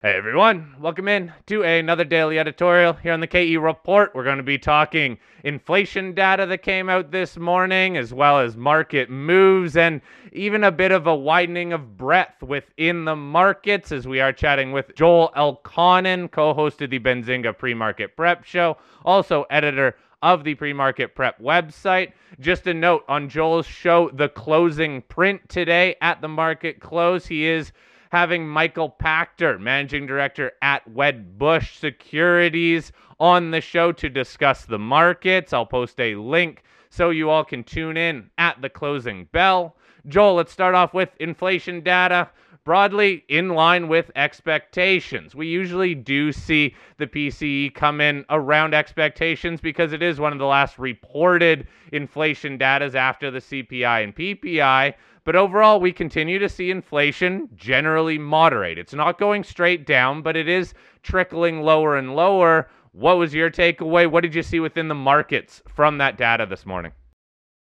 Hey everyone, welcome in to another daily editorial here on the KE Report. We're going to be talking inflation data that came out this morning, as well as market moves, and even a bit of a widening of breadth within the markets as we are chatting with Joel Elconin, co host of the Benzinga Pre Market Prep Show, also editor of the Pre Market Prep website. Just a note on Joel's show, the closing print today at the market close. He is having Michael Pachter, managing director at Wedbush Securities, on the show to discuss the markets. I'll post a link so you all can tune in at the closing bell. Joel, let's start off with inflation data. Broadly in line with expectations. We usually do see the PCE come in around expectations because it is one of the last reported inflation datas after the CPI and PPI. But overall, we continue to see inflation generally moderate. It's not going straight down, but it is trickling lower and lower. What was your takeaway? What did you see within the markets from that data this morning?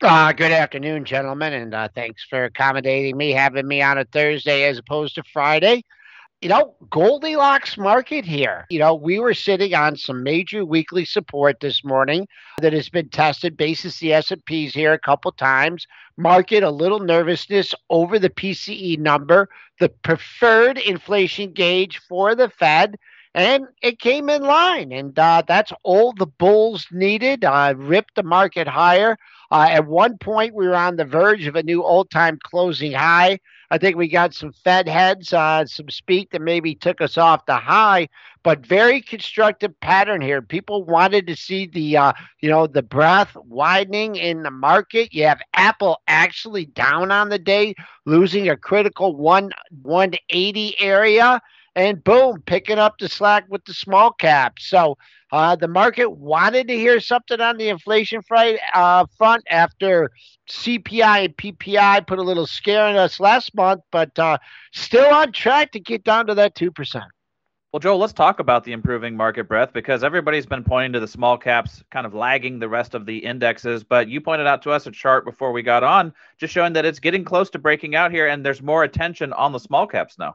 Uh, good afternoon, gentlemen, and uh, thanks for accommodating me, having me on a Thursday as opposed to Friday you know, Goldilocks market here. You know, we were sitting on some major weekly support this morning that has been tested basis the S&Ps here a couple times. Market a little nervousness over the PCE number, the preferred inflation gauge for the Fed, and it came in line. And uh, that's all the bulls needed. Uh, ripped the market higher. Uh, at one point, we were on the verge of a new all-time closing high. I think we got some Fed heads, uh, some speak that maybe took us off the high, but very constructive pattern here. People wanted to see the, uh, you know, the breadth widening in the market. You have Apple actually down on the day, losing a critical one 180 area and boom, picking up the slack with the small caps. So uh, the market wanted to hear something on the inflation front, uh, front after CPI and PPI put a little scare in us last month, but uh, still on track to get down to that 2%. Well, Joe, let's talk about the improving market breadth because everybody's been pointing to the small caps kind of lagging the rest of the indexes. But you pointed out to us a chart before we got on, just showing that it's getting close to breaking out here and there's more attention on the small caps now.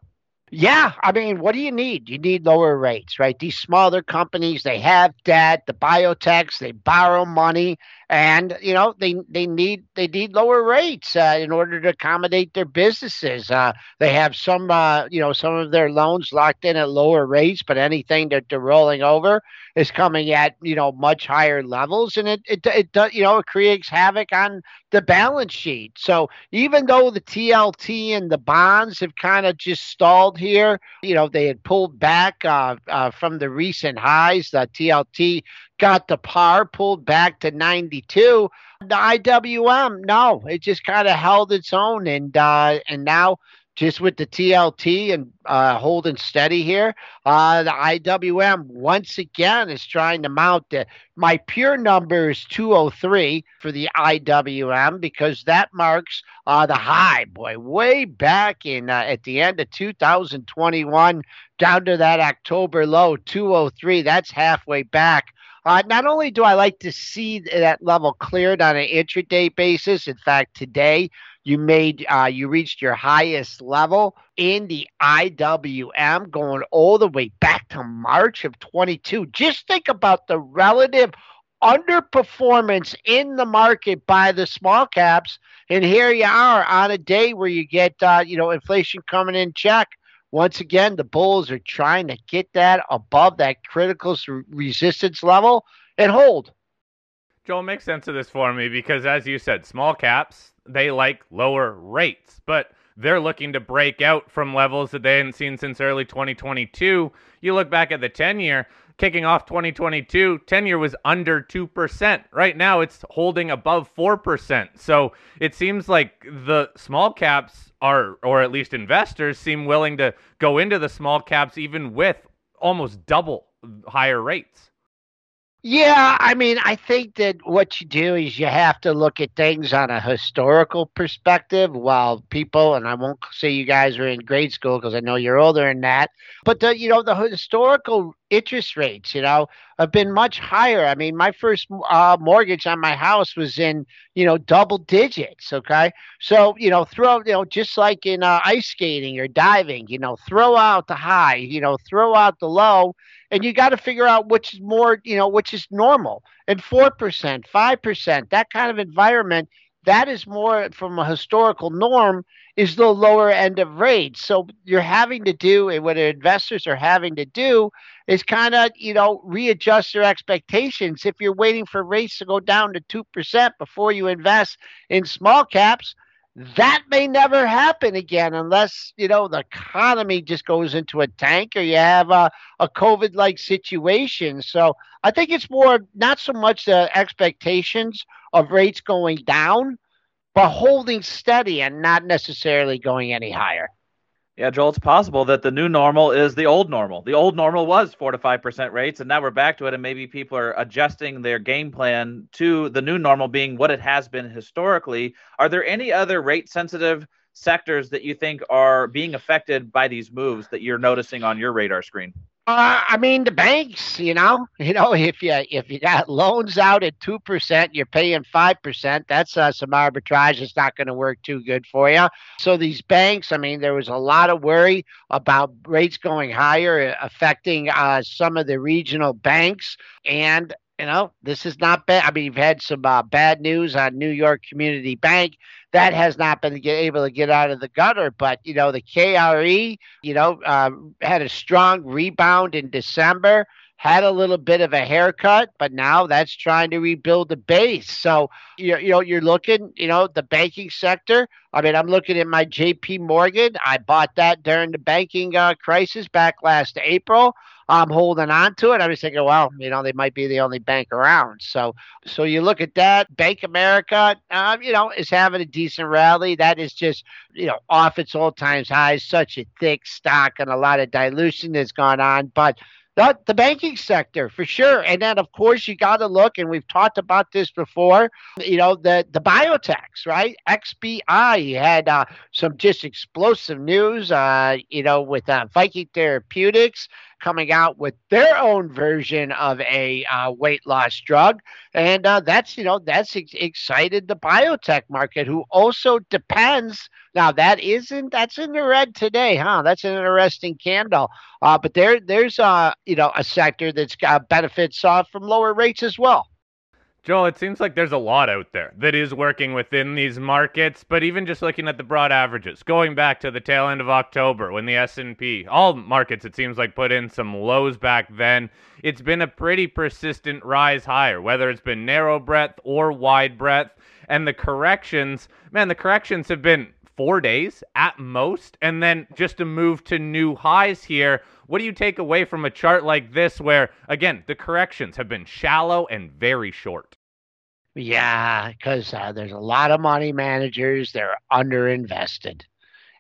Yeah, I mean, what do you need? You need lower rates, right? These smaller companies, they have debt. The biotechs, they borrow money, and you know they they need they need lower rates uh, in order to accommodate their businesses. Uh, they have some uh, you know some of their loans locked in at lower rates, but anything that they're rolling over is coming at you know much higher levels, and it it it does you know it creates havoc on the balance sheet. So even though the TLT and the bonds have kind of just stalled here, you know they had pulled back uh, uh, from the recent highs. The TLT got the par pulled back to 92. The IWM, no, it just kind of held its own, and uh, and now just with the TLT and uh, holding steady here. Uh, the IWM once again is trying to mount. My pure number is 203 for the IWM because that marks uh, the high, boy, way back in uh, at the end of 2021 down to that October low 203. That's halfway back. Uh, not only do I like to see that level cleared on an intraday basis, in fact, today you made uh, you reached your highest level in the IWM, going all the way back to March of 22. Just think about the relative underperformance in the market by the small caps, and here you are on a day where you get uh, you know inflation coming in check once again, the Bulls are trying to get that above that critical resistance level and hold. Joel, make sense of this for me because, as you said, small caps, they like lower rates, but they're looking to break out from levels that they hadn't seen since early 2022. You look back at the 10 year, kicking off 2022, 10 year was under 2%. Right now, it's holding above 4%. So it seems like the small caps are, or at least investors, seem willing to go into the small caps even with almost double higher rates. Yeah, I mean, I think that what you do is you have to look at things on a historical perspective. While people, and I won't say you guys are in grade school because I know you're older than that, but the you know the historical interest rates, you know, have been much higher. I mean, my first uh, mortgage on my house was in, you know, double digits. Okay. So, you know, throw, you know, just like in uh, ice skating or diving, you know, throw out the high, you know, throw out the low, and you got to figure out which is more, you know, which is normal. And 4%, 5%, that kind of environment, that is more from a historical norm is the lower end of rates. So you're having to do, and what investors are having to do is kind of, you know, readjust their expectations. If you're waiting for rates to go down to 2% before you invest in small caps, that may never happen again unless you know the economy just goes into a tank or you have a, a covid like situation so i think it's more not so much the expectations of rates going down but holding steady and not necessarily going any higher. Yeah, Joel, it's possible that the new normal is the old normal. The old normal was four to five percent rates, and now we're back to it, and maybe people are adjusting their game plan to the new normal being what it has been historically. Are there any other rate sensitive sectors that you think are being affected by these moves that you're noticing on your radar screen? Uh, I mean the banks, you know, you know, if you if you got loans out at two percent, you're paying five percent. That's uh, some arbitrage. It's not going to work too good for you. So these banks, I mean, there was a lot of worry about rates going higher, uh, affecting uh, some of the regional banks, and you know, this is not bad. I mean, you've had some uh, bad news on New York Community Bank that has not been able to get out of the gutter. But you know, the KRE, you know, uh, had a strong rebound in December. Had a little bit of a haircut, but now that's trying to rebuild the base. So you you know you're looking, you know, the banking sector. I mean, I'm looking at my J.P. Morgan. I bought that during the banking uh, crisis back last April. I'm holding on to it. I was thinking, well, you know, they might be the only bank around. So, so you look at that. Bank America, um, you know, is having a decent rally. That is just, you know, off its all times highs. Such a thick stock and a lot of dilution has gone on, but the, the banking sector for sure. And then, of course, you got to look, and we've talked about this before, you know, the, the biotechs, right? XBI had uh, some just explosive news, uh, you know, with uh, Viking Therapeutics coming out with their own version of a uh, weight loss drug. And uh, that's, you know, that's ex- excited the biotech market, who also depends. Now, that isn't, that's in the red today, huh? That's an interesting candle. Uh, but there, there's, uh, you know, a sector that's got benefits uh, from lower rates as well. Joel, it seems like there's a lot out there that is working within these markets, but even just looking at the broad averages, going back to the tail end of October when the S&P, all markets it seems like put in some lows back then, it's been a pretty persistent rise higher, whether it's been narrow breadth or wide breadth, and the corrections, man, the corrections have been 4 days at most and then just a move to new highs here. What do you take away from a chart like this where, again, the corrections have been shallow and very short? Yeah, because uh, there's a lot of money managers, they're underinvested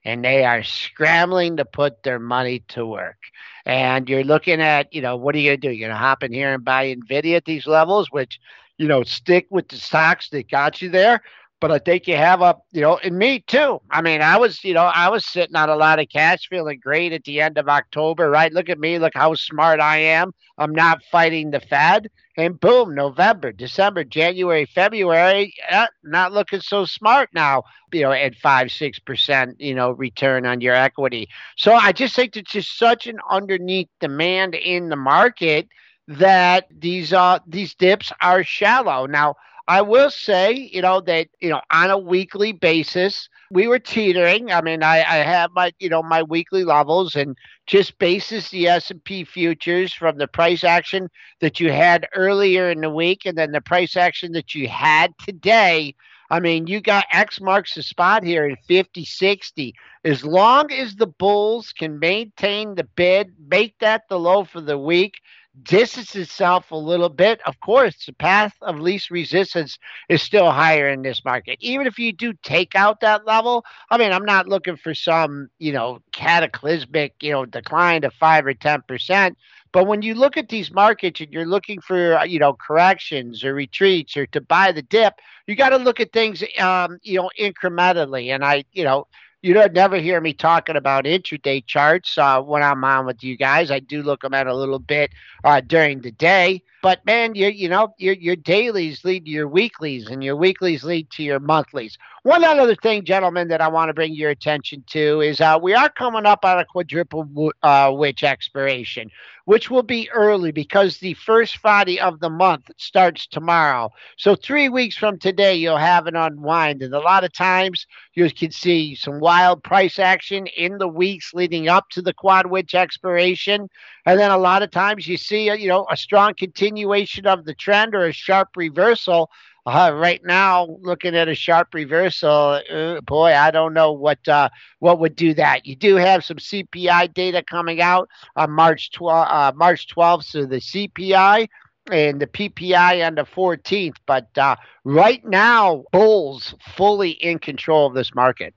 and they are scrambling to put their money to work. And you're looking at, you know, what are you going to do? You're going to hop in here and buy NVIDIA at these levels, which, you know, stick with the stocks that got you there but I think you have a, you know, and me too. I mean, I was, you know, I was sitting on a lot of cash, feeling great at the end of October, right? Look at me, look how smart I am. I'm not fighting the Fed. And boom, November, December, January, February, eh, not looking so smart now, you know, at five, six percent, you know, return on your equity. So I just think it's just such an underneath demand in the market that these uh these dips are shallow. Now I will say, you know, that, you know, on a weekly basis, we were teetering. I mean, I, I have my, you know, my weekly levels and just basis the S&P futures from the price action that you had earlier in the week and then the price action that you had today. I mean, you got X marks the spot here at 50, 60. As long as the bulls can maintain the bid, make that the low for the week, distance itself a little bit. Of course, the path of least resistance is still higher in this market. Even if you do take out that level, I mean, I'm not looking for some, you know, cataclysmic, you know, decline of five or 10%. But when you look at these markets and you're looking for, you know, corrections or retreats or to buy the dip, you got to look at things, um, you know, incrementally. And I, you know, you don't never hear me talking about intraday charts uh, when I'm on with you guys. I do look them at a little bit uh, during the day, but man, you you know your your dailies lead to your weeklies, and your weeklies lead to your monthlies. One other thing, gentlemen, that I want to bring your attention to is uh, we are coming up on a quadruple uh, witch expiration, which will be early because the first Friday of the month starts tomorrow. So three weeks from today, you'll have an unwind, and a lot of times you can see some wild price action in the weeks leading up to the quad witch expiration, and then a lot of times you see, a, you know, a strong continuation of the trend or a sharp reversal uh, right now, looking at a sharp reversal, uh, boy, I don't know what uh, what would do that. You do have some CPI data coming out on March 12, uh, March 12th, so the CPI and the PPI on the 14th. But uh, right now, bulls fully in control of this market.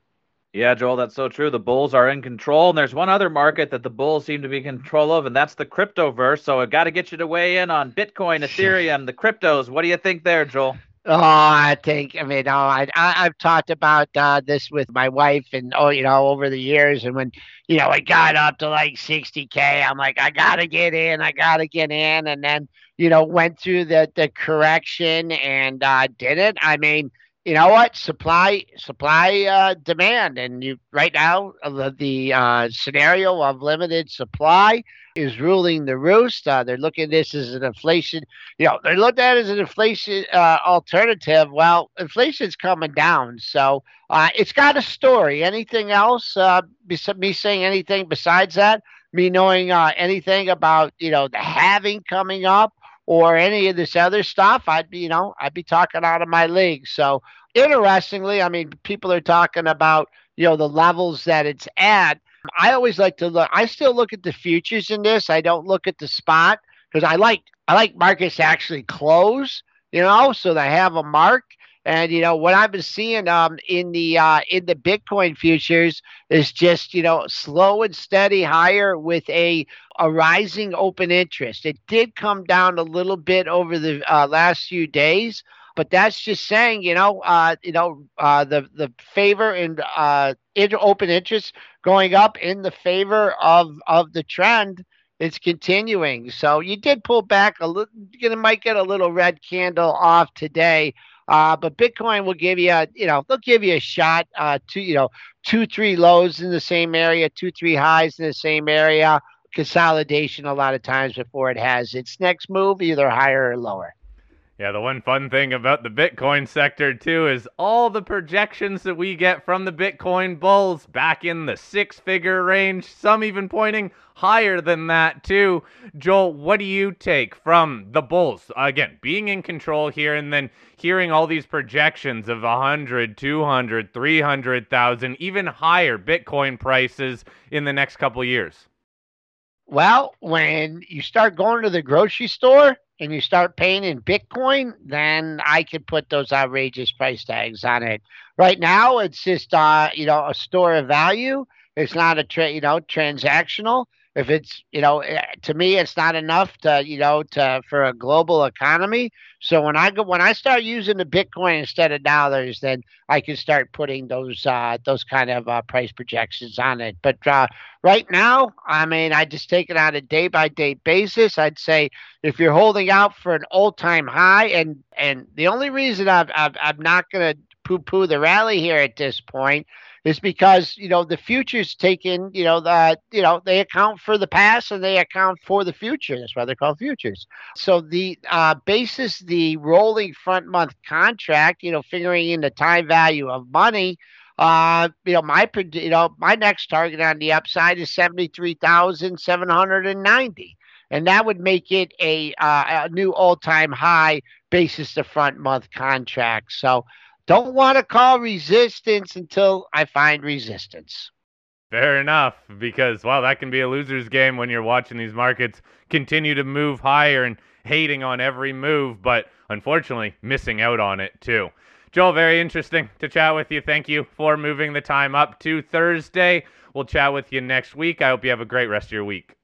Yeah, Joel, that's so true. The bulls are in control, and there's one other market that the bulls seem to be in control of, and that's the cryptoverse. So I've got to get you to weigh in on Bitcoin, Ethereum, the cryptos. What do you think there, Joel? Oh, I think I mean, oh, I, I have talked about uh, this with my wife, and oh, you know, over the years, and when you know it got up to like 60k, I'm like, I gotta get in, I gotta get in, and then you know went through the the correction and uh, did it. I mean, you know what? Supply, supply, uh, demand, and you right now uh, the, the uh, scenario of limited supply is ruling the roost. Uh, they're looking at this as an inflation. You know, they're looked at it as an inflation uh, alternative. Well, inflation's coming down, so uh, it's got a story. Anything else? Me saying anything besides that? Me knowing anything about you know the halving coming up? Or any of this other stuff, I'd be, you know, I'd be talking out of my league. So interestingly, I mean, people are talking about, you know, the levels that it's at. I always like to look. I still look at the futures in this. I don't look at the spot because I like I like markets actually close. You know, so they have a mark. And you know what I've been seeing um, in the uh, in the Bitcoin futures is just you know slow and steady higher with a a rising open interest. It did come down a little bit over the uh, last few days, but that's just saying you know uh, you know uh, the the favor and uh, open interest going up in the favor of of the trend it's continuing. So you did pull back a little. You might get a little red candle off today, uh, but Bitcoin will give you, a, you know, they'll give you a shot uh, to, you know, two, three lows in the same area, two, three highs in the same area. Consolidation a lot of times before it has its next move, either higher or lower. Yeah, the one fun thing about the Bitcoin sector too is all the projections that we get from the Bitcoin bulls back in the six figure range, some even pointing higher than that too. Joel, what do you take from the bulls? Again, being in control here and then hearing all these projections of 100, 200, 300,000, even higher Bitcoin prices in the next couple years. Well, when you start going to the grocery store, and you start paying in Bitcoin, then I could put those outrageous price tags on it. Right now, it's just uh, you know a store of value. It's not a tra- you know transactional if it's you know eh, to me it's not enough to you know to for a global economy. So when i go when i start using the bitcoin instead of dollars then i can start putting those uh those kind of uh, price projections on it. But uh right now i mean i just take it on a day by day basis. I'd say if you're holding out for an all time high and and the only reason i've, I've i'm not going to poo poo the rally here at this point is because you know the future's taken you know that you know they account for the past and they account for the future. That's why they're called futures. So the uh, basis the rolling front month contract you know figuring in the time value of money uh, you know my you know my next target on the upside is 73,790 and that would make it a, uh, a new all-time high basis to front month contract. So don't want to call resistance until I find resistance. Fair enough, because well, that can be a loser's game when you're watching these markets continue to move higher and hating on every move, but unfortunately missing out on it too. Joel, very interesting to chat with you. Thank you for moving the time up to Thursday. We'll chat with you next week. I hope you have a great rest of your week.